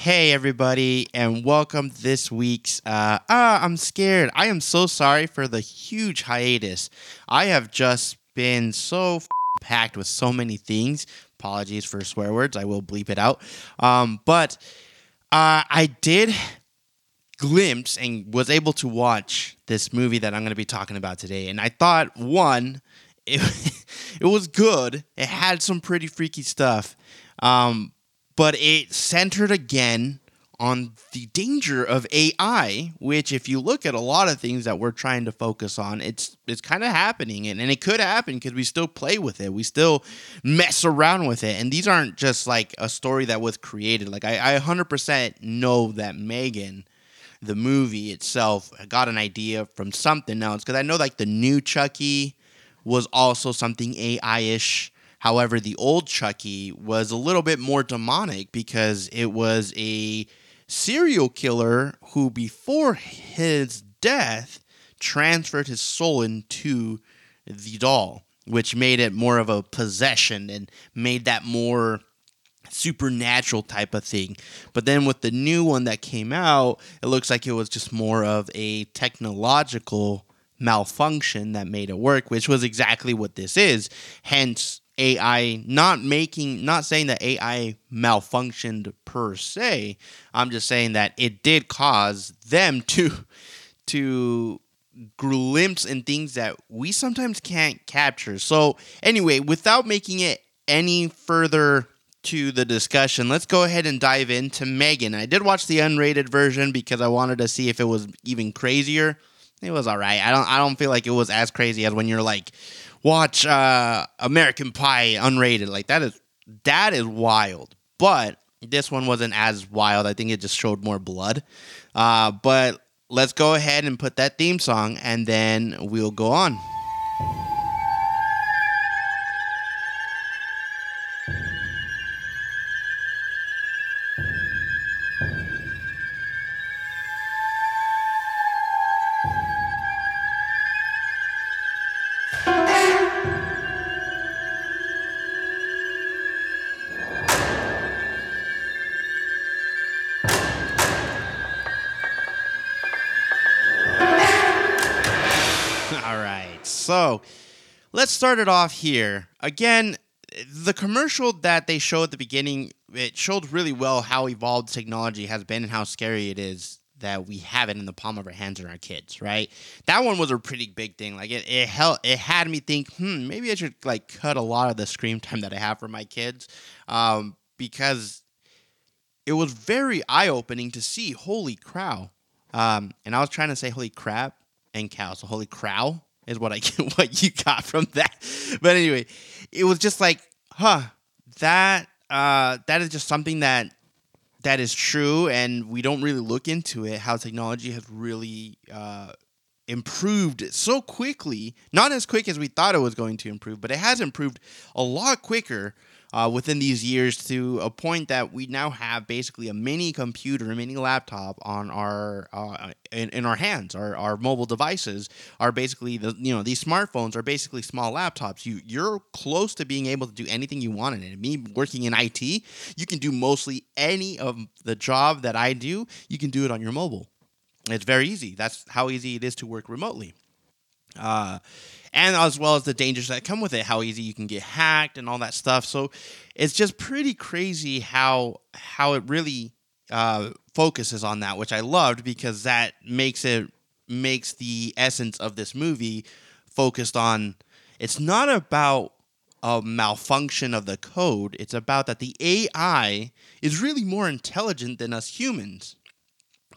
Hey everybody, and welcome to this week's. Uh, ah, I'm scared. I am so sorry for the huge hiatus. I have just been so f- packed with so many things. Apologies for swear words. I will bleep it out. Um, but uh, I did glimpse and was able to watch this movie that I'm going to be talking about today, and I thought one, it it was good. It had some pretty freaky stuff. Um, but it centered again on the danger of AI, which if you look at a lot of things that we're trying to focus on, it's it's kind of happening and, and it could happen because we still play with it. We still mess around with it. And these aren't just like a story that was created. Like I, I 100% know that Megan, the movie itself, got an idea from something else. Because I know like the new Chucky was also something AI-ish However, the old Chucky was a little bit more demonic because it was a serial killer who, before his death, transferred his soul into the doll, which made it more of a possession and made that more supernatural type of thing. But then with the new one that came out, it looks like it was just more of a technological malfunction that made it work, which was exactly what this is. Hence, AI not making not saying that AI malfunctioned per se. I'm just saying that it did cause them to to glimpse in things that we sometimes can't capture. So anyway, without making it any further to the discussion, let's go ahead and dive into Megan. I did watch the unrated version because I wanted to see if it was even crazier. It was all right. I don't I don't feel like it was as crazy as when you're like watch uh, American Pie unrated. Like that is that is wild. But this one wasn't as wild. I think it just showed more blood. Uh, but let's go ahead and put that theme song, and then we'll go on. Let's start it off here. Again, the commercial that they showed at the beginning, it showed really well how evolved technology has been and how scary it is that we have it in the palm of our hands and our kids, right? That one was a pretty big thing. Like it, it held, it had me think, hmm, maybe I should like cut a lot of the screen time that I have for my kids, um, because it was very eye opening to see. Holy crow! Um, and I was trying to say holy crap and cow, so holy crow is what I get what you got from that. But anyway, it was just like, huh, that uh, that is just something that that is true, and we don't really look into it. How technology has really uh, improved so quickly, not as quick as we thought it was going to improve, but it has improved a lot quicker uh, within these years to a point that we now have basically a mini computer, a mini laptop on our uh, in, in our hands. Our, our mobile devices are basically the you know these smartphones are basically small laptops. You you're close to being able to do anything you want in it. Me working in IT, you can do mostly any of the job that I do. You can do it on your mobile. It's very easy. That's how easy it is to work remotely. Uh, and as well as the dangers that come with it, how easy you can get hacked and all that stuff. So it's just pretty crazy how how it really uh, focuses on that, which I loved because that makes it makes the essence of this movie focused on. It's not about a malfunction of the code. It's about that the AI is really more intelligent than us humans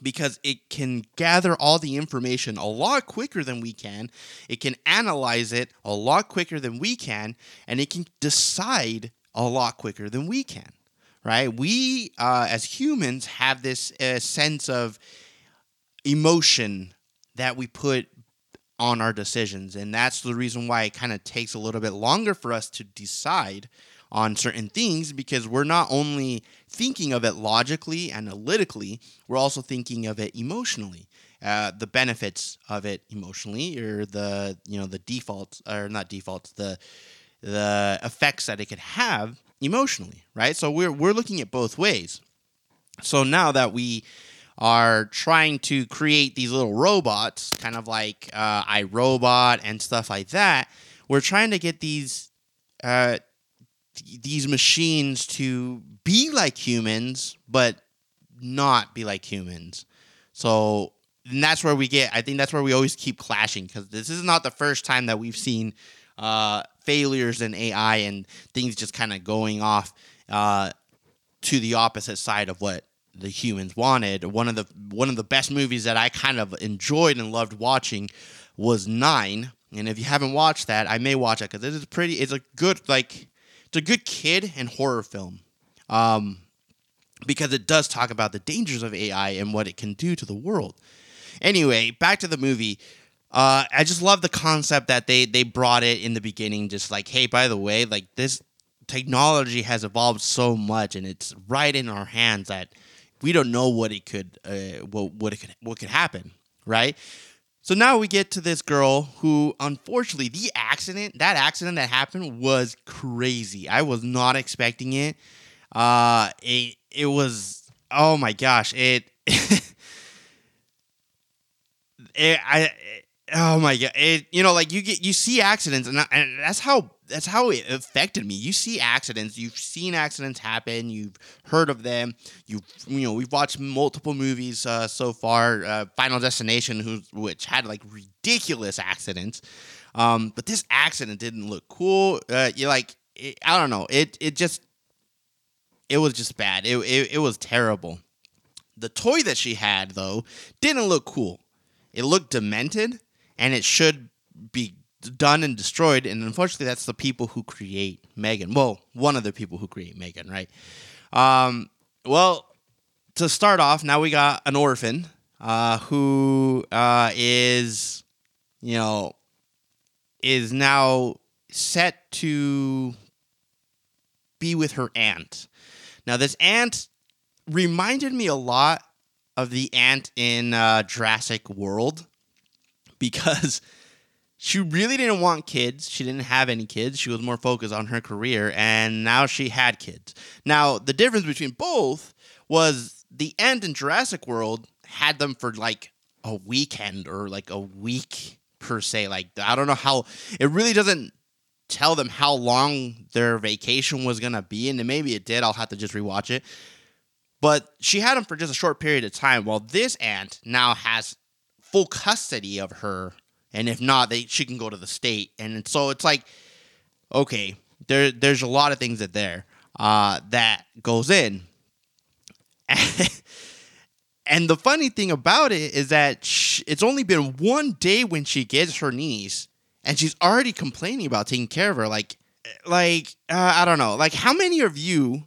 because it can gather all the information a lot quicker than we can. It can analyze it a lot quicker than we can, and it can decide a lot quicker than we can. Right? We, uh, as humans, have this uh, sense of emotion that we put on our decisions. And that's the reason why it kind of takes a little bit longer for us to decide on certain things because we're not only thinking of it logically, analytically, we're also thinking of it emotionally. Uh, the benefits of it emotionally, or the you know the defaults, or not defaults, the the effects that it could have emotionally, right? So we're we're looking at both ways. So now that we are trying to create these little robots, kind of like uh, iRobot and stuff like that, we're trying to get these uh, these machines to be like humans, but not be like humans. So and that's where we get. I think that's where we always keep clashing because this is not the first time that we've seen uh, failures in AI and things just kind of going off uh, to the opposite side of what the humans wanted. One of the one of the best movies that I kind of enjoyed and loved watching was Nine. And if you haven't watched that, I may watch it because it is pretty. It's a good like it's a good kid and horror film. Um, because it does talk about the dangers of AI and what it can do to the world. Anyway, back to the movie. Uh, I just love the concept that they they brought it in the beginning, just like, hey, by the way, like this technology has evolved so much, and it's right in our hands that we don't know what it could, uh, what what it could, what could happen, right? So now we get to this girl who, unfortunately, the accident, that accident that happened was crazy. I was not expecting it. Uh, it it was oh my gosh, it. it I oh my god. It you know like you get you see accidents and, and that's how that's how it affected me. You see accidents. You've seen accidents happen. You've heard of them. You've you know we've watched multiple movies uh, so far uh, final destination who which had like ridiculous accidents. Um, but this accident didn't look cool. Uh, you like it, i don't know. It it just it was just bad. It, it, it was terrible. The toy that she had though didn't look cool. It looked demented and it should be done and destroyed. And unfortunately, that's the people who create Megan. Well, one of the people who create Megan, right? Um, well, to start off, now we got an orphan uh, who uh, is, you know, is now set to be with her aunt. Now, this aunt reminded me a lot of the aunt in uh, Jurassic World because she really didn't want kids. She didn't have any kids. She was more focused on her career, and now she had kids. Now, the difference between both was the aunt in Jurassic World had them for like a weekend or like a week per se. Like, I don't know how it really doesn't tell them how long their vacation was going to be, and maybe it did. I'll have to just rewatch it. But she had them for just a short period of time, while this aunt now has full custody of her. And if not, they she can go to the state. And so it's like, okay, there there's a lot of things that there uh, that goes in. and the funny thing about it is that she, it's only been one day when she gets her niece, and she's already complaining about taking care of her. Like, like uh, I don't know. Like, how many of you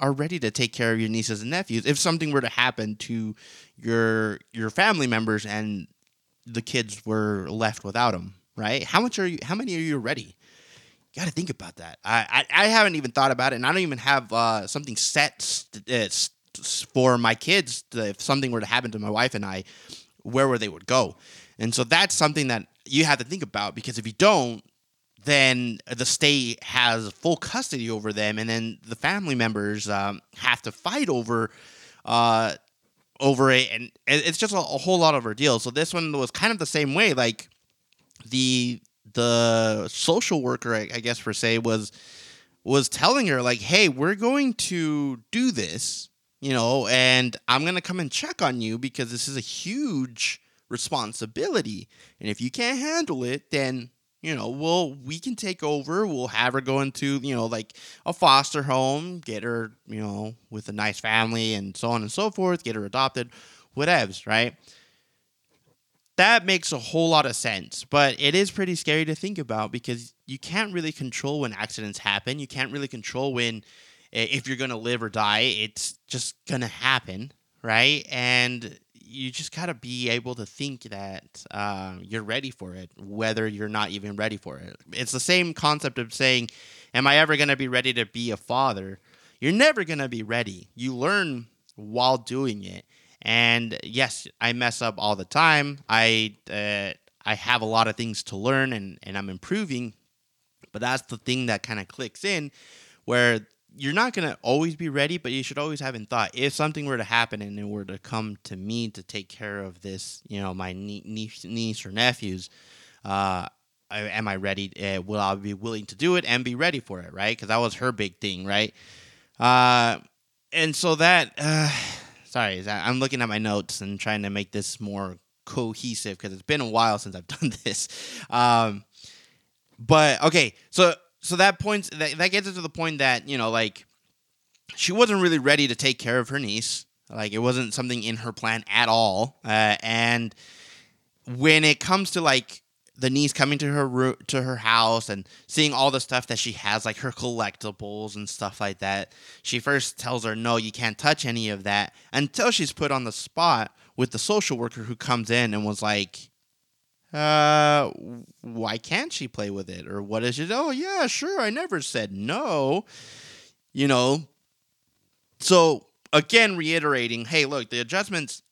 are ready to take care of your nieces and nephews if something were to happen to your your family members and the kids were left without them right? How much are you how many are you ready? You got to think about that. I, I, I haven't even thought about it and i don't even have uh, something set st- uh, st- for my kids to, if something were to happen to my wife and i where where they would go? And so that's something that you have to think about because if you don't then the state has full custody over them, and then the family members um, have to fight over uh, over it, and it's just a, a, whole lot of ordeal. So this one was kind of the same way. Like the the social worker, I, I guess per se, was was telling her like, "Hey, we're going to do this, you know, and I'm gonna come and check on you because this is a huge." responsibility and if you can't handle it then you know, we'll we can take over. We'll have her go into, you know, like a foster home, get her, you know, with a nice family and so on and so forth, get her adopted, whatevs, right? That makes a whole lot of sense, but it is pretty scary to think about because you can't really control when accidents happen. You can't really control when eh, if you're going to live or die. It's just going to happen, right? And you just gotta be able to think that uh, you're ready for it, whether you're not even ready for it. It's the same concept of saying, "Am I ever gonna be ready to be a father?" You're never gonna be ready. You learn while doing it, and yes, I mess up all the time. I uh, I have a lot of things to learn, and and I'm improving. But that's the thing that kind of clicks in, where you're not gonna always be ready, but you should always have in thought if something were to happen and it were to come to me to take care of this, you know, my niece, niece or nephews. Uh, am I ready? Uh, will I be willing to do it and be ready for it? Right? Because that was her big thing, right? Uh, and so that, uh, sorry, I'm looking at my notes and trying to make this more cohesive because it's been a while since I've done this. Um, but okay, so so that points that, that gets it to the point that you know like she wasn't really ready to take care of her niece. Like it wasn't something in her plan at all. Uh, and when it comes to like the niece coming to her ro- to her house and seeing all the stuff that she has, like her collectibles and stuff like that, she first tells her, "No, you can't touch any of that." Until she's put on the spot with the social worker who comes in and was like, "Uh, why can't she play with it? Or what is it? Oh yeah, sure. I never said no." You know. So again, reiterating, hey, look, the adjustments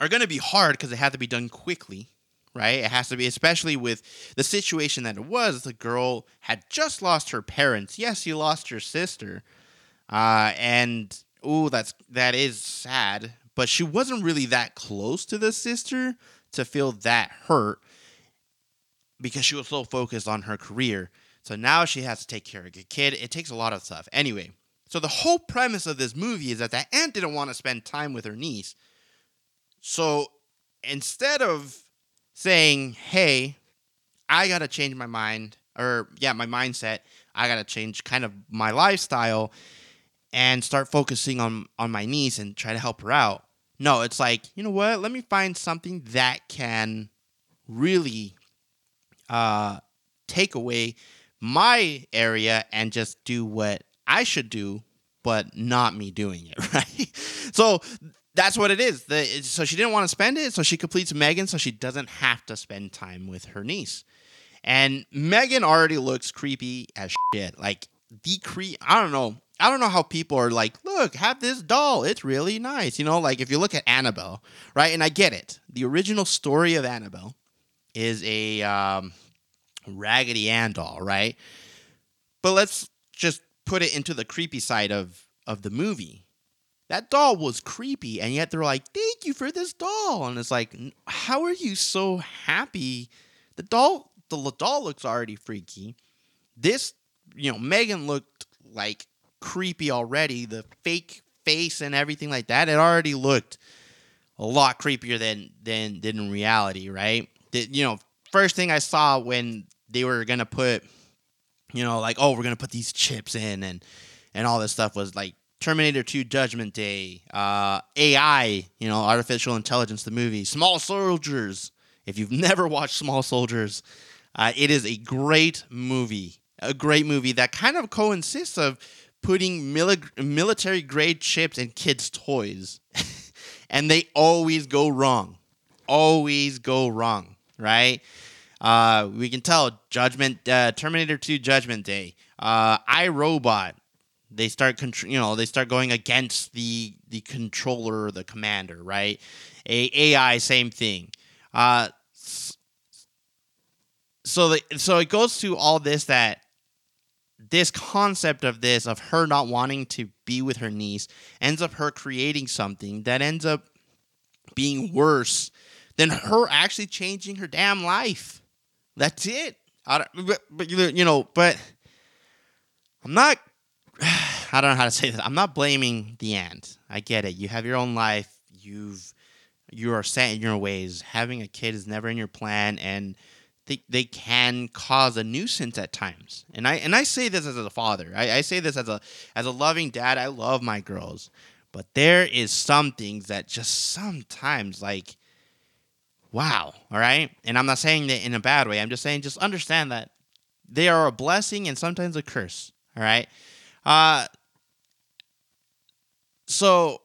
are going to be hard because they have to be done quickly right? It has to be, especially with the situation that it was. The girl had just lost her parents. Yes, you lost your sister, uh, and ooh, that's that is sad. But she wasn't really that close to the sister to feel that hurt because she was so focused on her career. So now she has to take care of a kid. It takes a lot of stuff. Anyway, so the whole premise of this movie is that the aunt didn't want to spend time with her niece. So instead of saying, hey, I got to change my mind, or yeah, my mindset. I got to change kind of my lifestyle and start focusing on, on my niece and try to help her out. No, it's like, you know what? Let me find something that can really uh, take away my area and just do what I should do, but not me doing it, right? So that's what it is. The, so she didn't want to spend it, so she completes Megan so she doesn't have to spend time with her niece. And Megan already looks creepy as shit. Like the I don't know. I don't know how people are like, look, have this doll. It's really nice. You know, like if you look at Annabelle, right? And I get it. The original story of Annabelle is a um, Raggedy Ann doll, right? But let's just put it into the creepy side of of the movie that doll was creepy and yet they're like thank you for this doll and it's like how are you so happy the doll the doll looks already freaky this you know megan looked like creepy already the fake face and everything like that it already looked a lot creepier than than than in reality right you know first thing i saw when they were gonna put you know like oh we're gonna put these chips in and and all this stuff was like Terminator 2 Judgment Day, uh, AI, you know, artificial intelligence, the movie, Small Soldiers. If you've never watched Small Soldiers, uh, it is a great movie. A great movie that kind of consists of putting mili- military grade chips in kids' toys. and they always go wrong. Always go wrong, right? Uh, we can tell Judgment, uh, Terminator 2 Judgment Day, uh, iRobot, they start you know they start going against the the controller the commander right a ai same thing uh so the, so it goes to all this that this concept of this of her not wanting to be with her niece ends up her creating something that ends up being worse than her actually changing her damn life that's it but, but you know but i'm not I don't know how to say this. I'm not blaming the aunt. I get it. You have your own life. You've you are set in your ways. Having a kid is never in your plan, and they they can cause a nuisance at times. And I and I say this as a father. I, I say this as a as a loving dad. I love my girls, but there is some things that just sometimes like wow all right and i'm not saying that in a bad way i'm just saying just understand that they are a blessing and sometimes a curse all right uh, so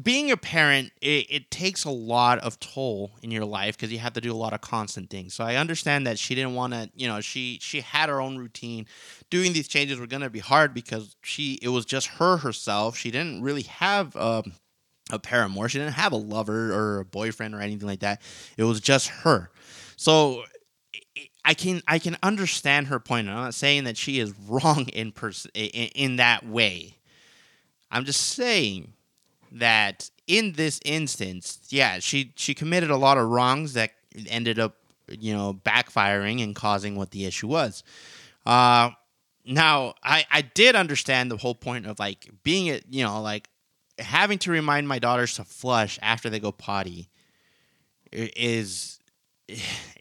being a parent it, it, takes a lot of toll in your life because you have to do a lot of constant things. So i understand that she didn't want to you know she she had her own routine. Doing these changes were going to be hard because she it was just her herself. She didn't really have um, a paramour she didn't have a lover or a boyfriend or anything like that. It was just her. So I can I can understand her point. I'm not saying that she is wrong in pers- in, in that way. I'm just saying that in this instance, yeah, she she committed a lot of wrongs that ended up, you know, backfiring and causing what the issue was. Uh, now I I did understand the whole point of like being it, you know, like having to remind my daughters to flush after they go potty is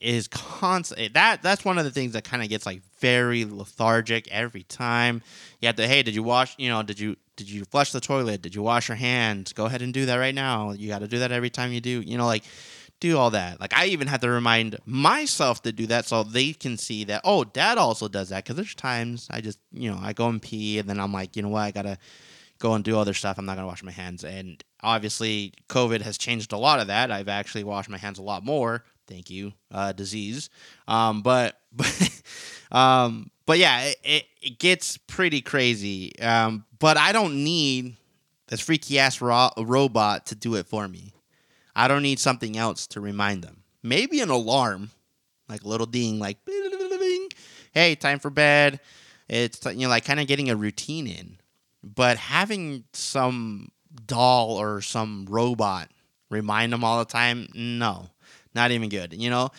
is constant eh, that that's one of the things that kind of gets like very lethargic every time. You have to hey did you wash you know did you did you flush the toilet? Did you wash your hands? Go ahead and do that right now. You got to do that every time you do you know like do all that. Like i even have to remind myself to do that so they can see that oh dad also does that because there's times i just you know i go and pee and then i'm like you know what? I gotta go and do other stuff. I'm not gonna wash my hands. And obviously covid has changed a lot of that. I've actually washed my hands a lot more thank you, uh, disease. Um, but but um, but yeah, it, it, it, gets pretty crazy. Um, but I don't need this freaky ass ro- robot to do it for me. I don't need something else to remind them. Maybe an alarm, like a little ding, like hey, time for bed. It's you know like kind of getting a routine in. But having some doll or some robot remind them all the time, no. Not even good, you know?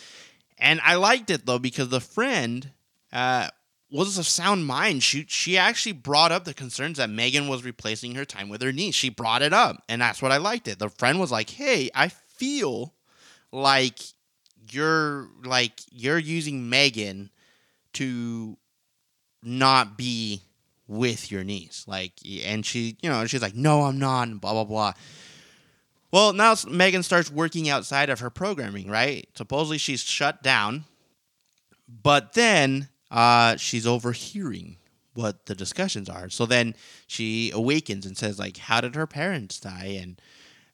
And I liked it though because the friend uh, was a sound mind. She she actually brought up the concerns that Megan was replacing her time with her niece. She brought it up, and that's what I liked it. The friend was like, "Hey, I feel like you're like you're using Megan to not be with your niece." Like, and she, you know, she's like, "No, I'm not," blah blah blah. Well, now Megan starts working outside of her programming, right? Supposedly she's shut down, but then uh, she's overhearing what the discussions are. So then she awakens and says, like, how did her parents die? And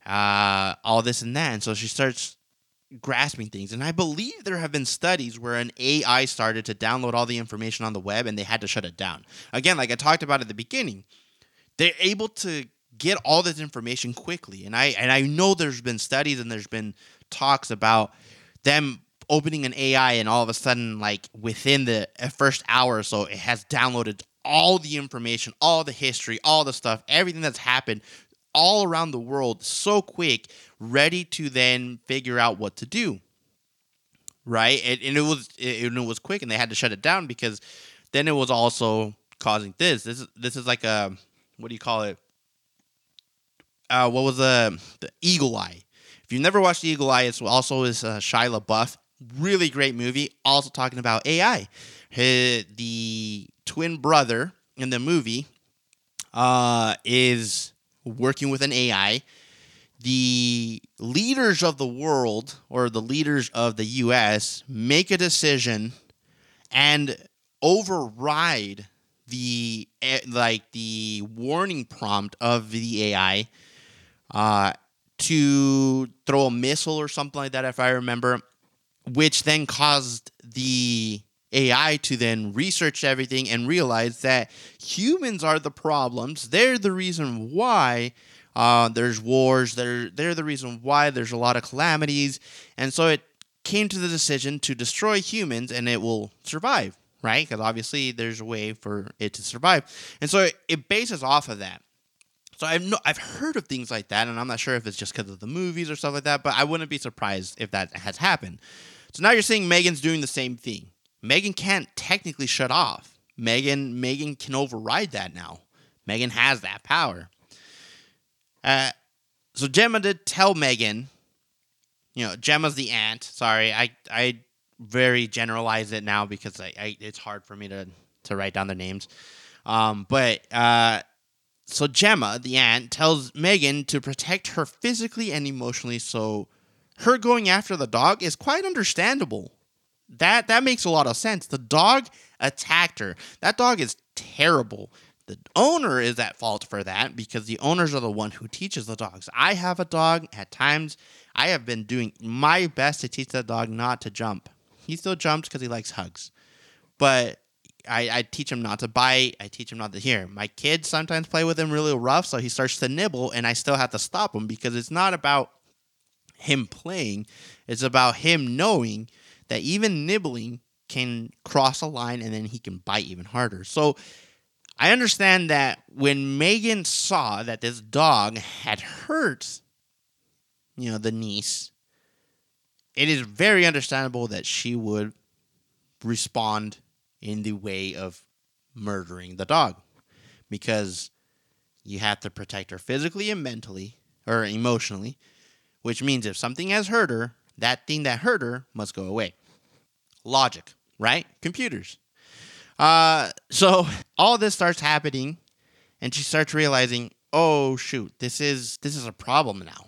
uh, all this and that. And so she starts grasping things. And I believe there have been studies where an AI started to download all the information on the web and they had to shut it down. Again, like I talked about at the beginning, they're able to get all this information quickly. And I and I know there's been studies and there's been talks about them opening an AI and all of a sudden like within the uh, first hour or so it has downloaded all the information, all the history, all the stuff, everything that's happened all around the world so quick, ready to then figure out what to do. Right? And, and it was it, it was quick and they had to shut it down because then it was also causing this. This is this is like a what do you call it? Uh, what was the the Eagle Eye? If you've never watched the Eagle Eye, it's also is uh, Shia LaBeouf. Really great movie. Also talking about AI. His, the twin brother in the movie uh, is working with an AI. The leaders of the world or the leaders of the U.S. make a decision and override the eh, like the warning prompt of the AI uh, to throw a missile or something like that, if I remember, which then caused the AI to then research everything and realize that humans are the problems. They're the reason why uh, there's wars. They're they're the reason why there's a lot of calamities, and so it came to the decision to destroy humans, and it will survive, right? Because obviously there's a way for it to survive, and so it, it bases off of that. So I've no, I've heard of things like that, and I'm not sure if it's just because of the movies or stuff like that. But I wouldn't be surprised if that has happened. So now you're seeing Megan's doing the same thing. Megan can't technically shut off. Megan Megan can override that now. Megan has that power. Uh, so Gemma did tell Megan, you know, Gemma's the aunt. Sorry, I I very generalize it now because I, I it's hard for me to to write down their names. Um, but uh, so Gemma, the aunt, tells Megan to protect her physically and emotionally. So her going after the dog is quite understandable. That that makes a lot of sense. The dog attacked her. That dog is terrible. The owner is at fault for that because the owners are the one who teaches the dogs. I have a dog. At times, I have been doing my best to teach that dog not to jump. He still jumps because he likes hugs. But I, I teach him not to bite. I teach him not to hear. My kids sometimes play with him really rough, so he starts to nibble, and I still have to stop him because it's not about him playing. It's about him knowing that even nibbling can cross a line and then he can bite even harder. So I understand that when Megan saw that this dog had hurt, you know, the niece, it is very understandable that she would respond in the way of murdering the dog because you have to protect her physically and mentally or emotionally, which means if something has hurt her, that thing that hurt her must go away. Logic, right? Computers. Uh, so all this starts happening, and she starts realizing, oh shoot, this is this is a problem now,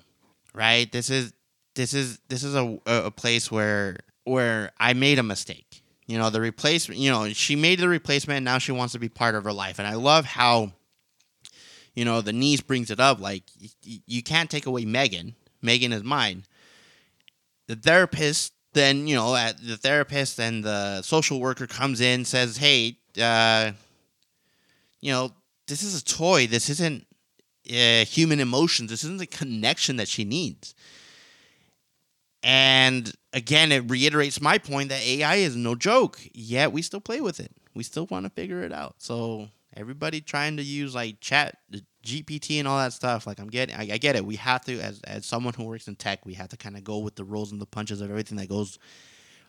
right? This is this is this is a a place where where I made a mistake. You know, the replacement. You know, she made the replacement, now she wants to be part of her life, and I love how. You know, the niece brings it up like y- you can't take away Megan. Megan is mine. The therapist then you know at the therapist and the social worker comes in says hey uh, you know this is a toy this isn't uh, human emotions this isn't the connection that she needs and again it reiterates my point that ai is no joke. Yet we still play with it. We still want to figure it out. So everybody trying to use like chat gpt and all that stuff like i'm getting I, I get it. We have to as as someone who works in tech we have to kind of go with the rules and the punches of everything that goes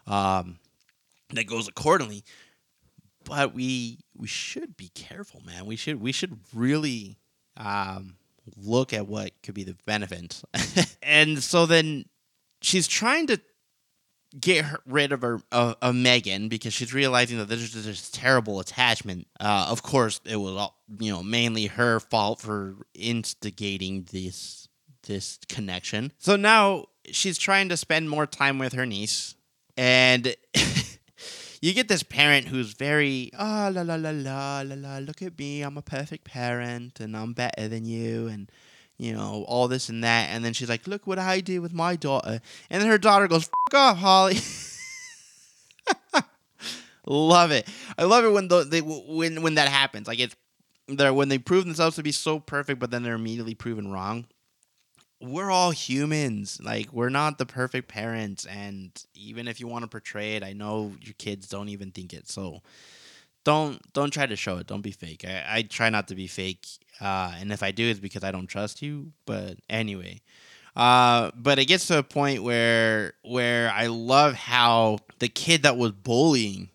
um that goes accordingly. But we we should be careful man. We should we should really um look at what could be the benefits and so then she's trying to get her, rid of her of, of Megan because she's realizing that there's just this terrible attachment. Uh, of course, it was all, you know mainly her fault for instigating this this connection. So now she's trying to spend more time with her niece, and you get this parent who's very ah oh, la la la la la la. Look at me, I'm a perfect parent, and I'm better than you, and you know, all this and that. And then she's like, look what I did with my daughter. And then her daughter goes, fuck off, Holly. love it. I love it when the, they when when that happens. Like it's they're when they prove themselves to be so perfect, but then they're immediately proven wrong. We're all humans. Like we're not the perfect parents, and even if you want to portray it, I know your kids don't even think it. So don't don't try to show it. Don't be fake. I, I try not to be fake, uh, and if I do, it's because I don't trust you. But anyway, uh, but it gets to a point where where I love how the kid that was bullying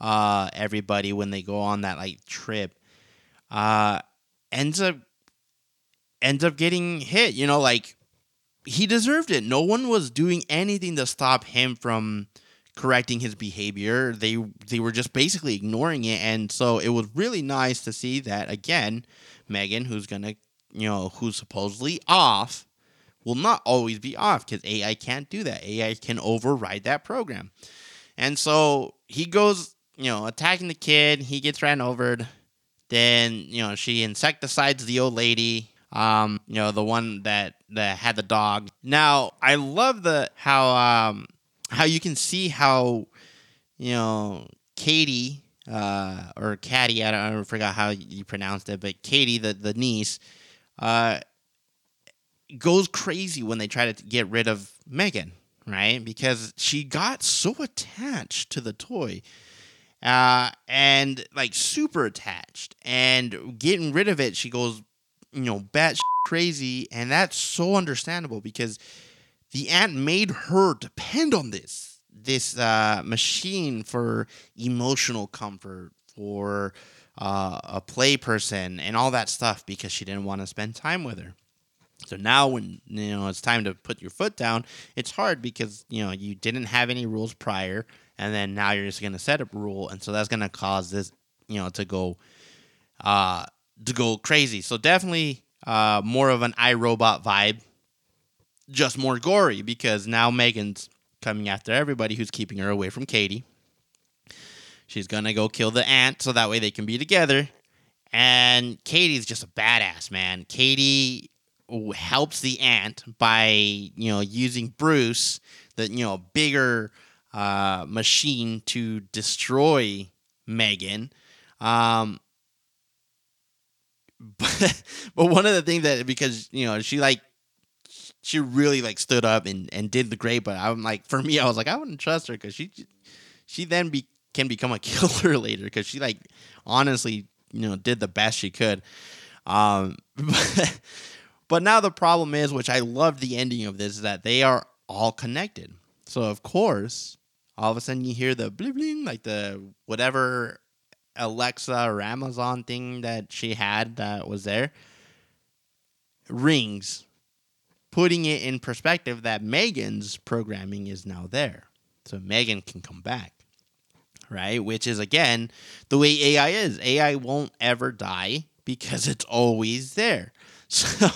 uh, everybody when they go on that like trip uh, ends up ends up getting hit. You know, like he deserved it. No one was doing anything to stop him from correcting his behavior. They they were just basically ignoring it, and so it was really nice to see that again. Megan, who's gonna you know who's supposedly off, will not always be off because AI can't do that. AI can override that program, and so he goes you know attacking the kid. He gets ran over. Then you know she insecticides the old lady um, you know, the one that that had the dog. Now, I love the how um how you can see how you know Katie uh, or Caddy, I don't, I forgot how you pronounced it, but Katie, the the niece, uh, goes crazy when they try to get rid of Megan, right? Because she got so attached to the toy. Uh, and like super attached and getting rid of it, she goes, you know, bat crazy. And that's so understandable because the aunt made her depend on this this uh, machine for emotional comfort for uh, a play person and all that stuff because she didn't want to spend time with her. So now when you know it's time to put your foot down it's hard because you know you didn't have any rules prior and then now you're just going to set up a rule and so that's going to cause this you know to go uh to go crazy. So definitely uh more of an iRobot vibe just more gory because now Megan's coming after everybody who's keeping her away from Katie. She's gonna go kill the aunt so that way they can be together. And Katie's just a badass, man. Katie helps the aunt by, you know, using Bruce, the, you know, bigger uh, machine to destroy Megan. Um, but, but one of the things that, because, you know, she like she really like stood up and, and did the great. But I'm like, for me, I was like, I wouldn't trust her because she she then be, can become a killer later because she like honestly you know did the best she could. Um, but, but now the problem is, which I love the ending of this, is that they are all connected. So of course, all of a sudden you hear the bling bling, like the whatever Alexa or Amazon thing that she had that was there rings, putting it in perspective that Megan's programming is now there. So Megan can come back. Right? Which is again the way AI is. AI won't ever die because it's always there. So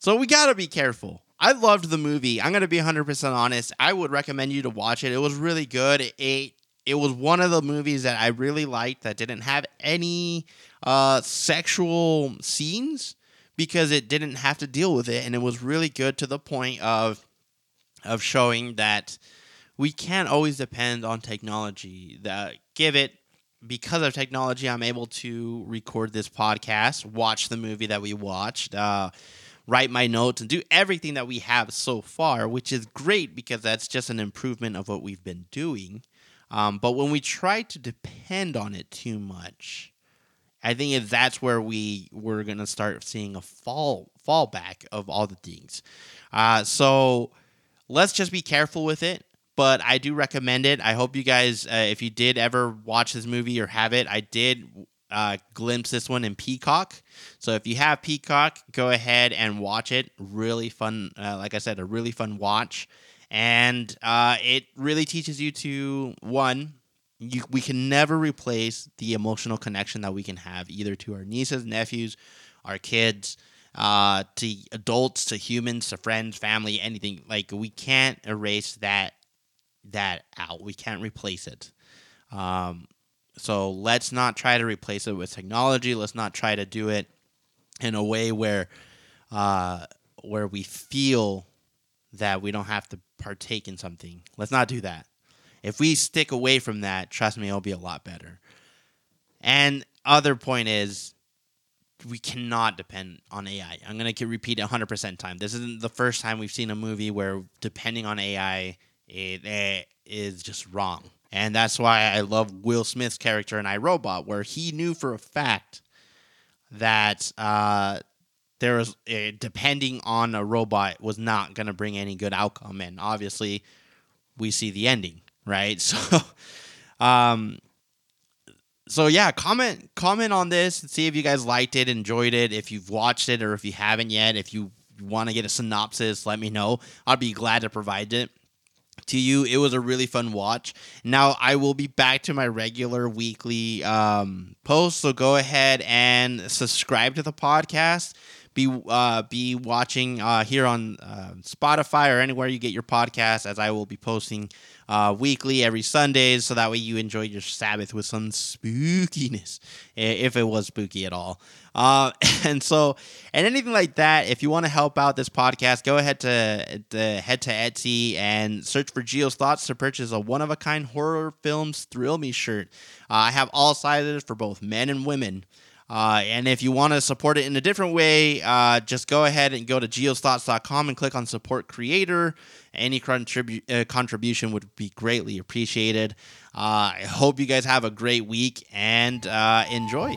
so we got to be careful. I loved the movie. I'm going to be 100% honest. I would recommend you to watch it. It was really good. It it was one of the movies that I really liked that didn't have any uh, sexual scenes because it didn't have to deal with it, and it was really good to the point of of showing that we can't always depend on technology. That give it because of technology, I'm able to record this podcast, watch the movie that we watched. Uh, write my notes and do everything that we have so far, which is great because that's just an improvement of what we've been doing. Um, but when we try to depend on it too much, I think that's where we we're gonna start seeing a fall fallback of all the things. Uh, so let's just be careful with it. But I do recommend it. I hope you guys, uh, if you did ever watch this movie or have it, I did uh, glimpse this one in Peacock. So if you have Peacock, go ahead and watch it. Really fun. Uh, like I said, a really fun watch and uh, it really teaches you to one you, we can never replace the emotional connection that we can have either to our nieces nephews our kids uh, to adults to humans to friends family anything like we can't erase that that out we can't replace it um, so let's not try to replace it with technology let's not try to do it in a way where uh, where we feel that we don't have to partake in something. Let's not do that. If we stick away from that, trust me, it'll be a lot better. And other point is we cannot depend on AI. I'm to repeat 100% time. This isn't the first time we've seen a movie where depending on AI it, it is just wrong. And that's why I love Will Smith's character in iRobot, where he knew for a fact that uh, there was uh, depending on a robot was not going to bring any good outcome and obviously we see the ending right so um so yeah comment comment on this and see if you guys liked it enjoyed it if you've watched it or if you haven't yet if you want to get a synopsis let me know i'd be glad to provide it to you. It was a really fun watch. Now I will be back to my regular weekly um, post, so go ahead and subscribe to the podcast be uh, be watching uh, here on uh, Spotify or anywhere you get your podcast, as I will be posting uh, weekly every Sundays, so that way you enjoy your Sabbath with some spookiness, if it was spooky at all. Uh, and so, and anything like that, if you want to help out this podcast, go ahead to, to head to Etsy and search for Geo's Thoughts to purchase a one of a kind horror films thrill me shirt. Uh, I have all sizes for both men and women. Uh, and if you want to support it in a different way, uh, just go ahead and go to geosthoughts.com and click on support creator. Any contribu- uh, contribution would be greatly appreciated. Uh, I hope you guys have a great week and uh, enjoy.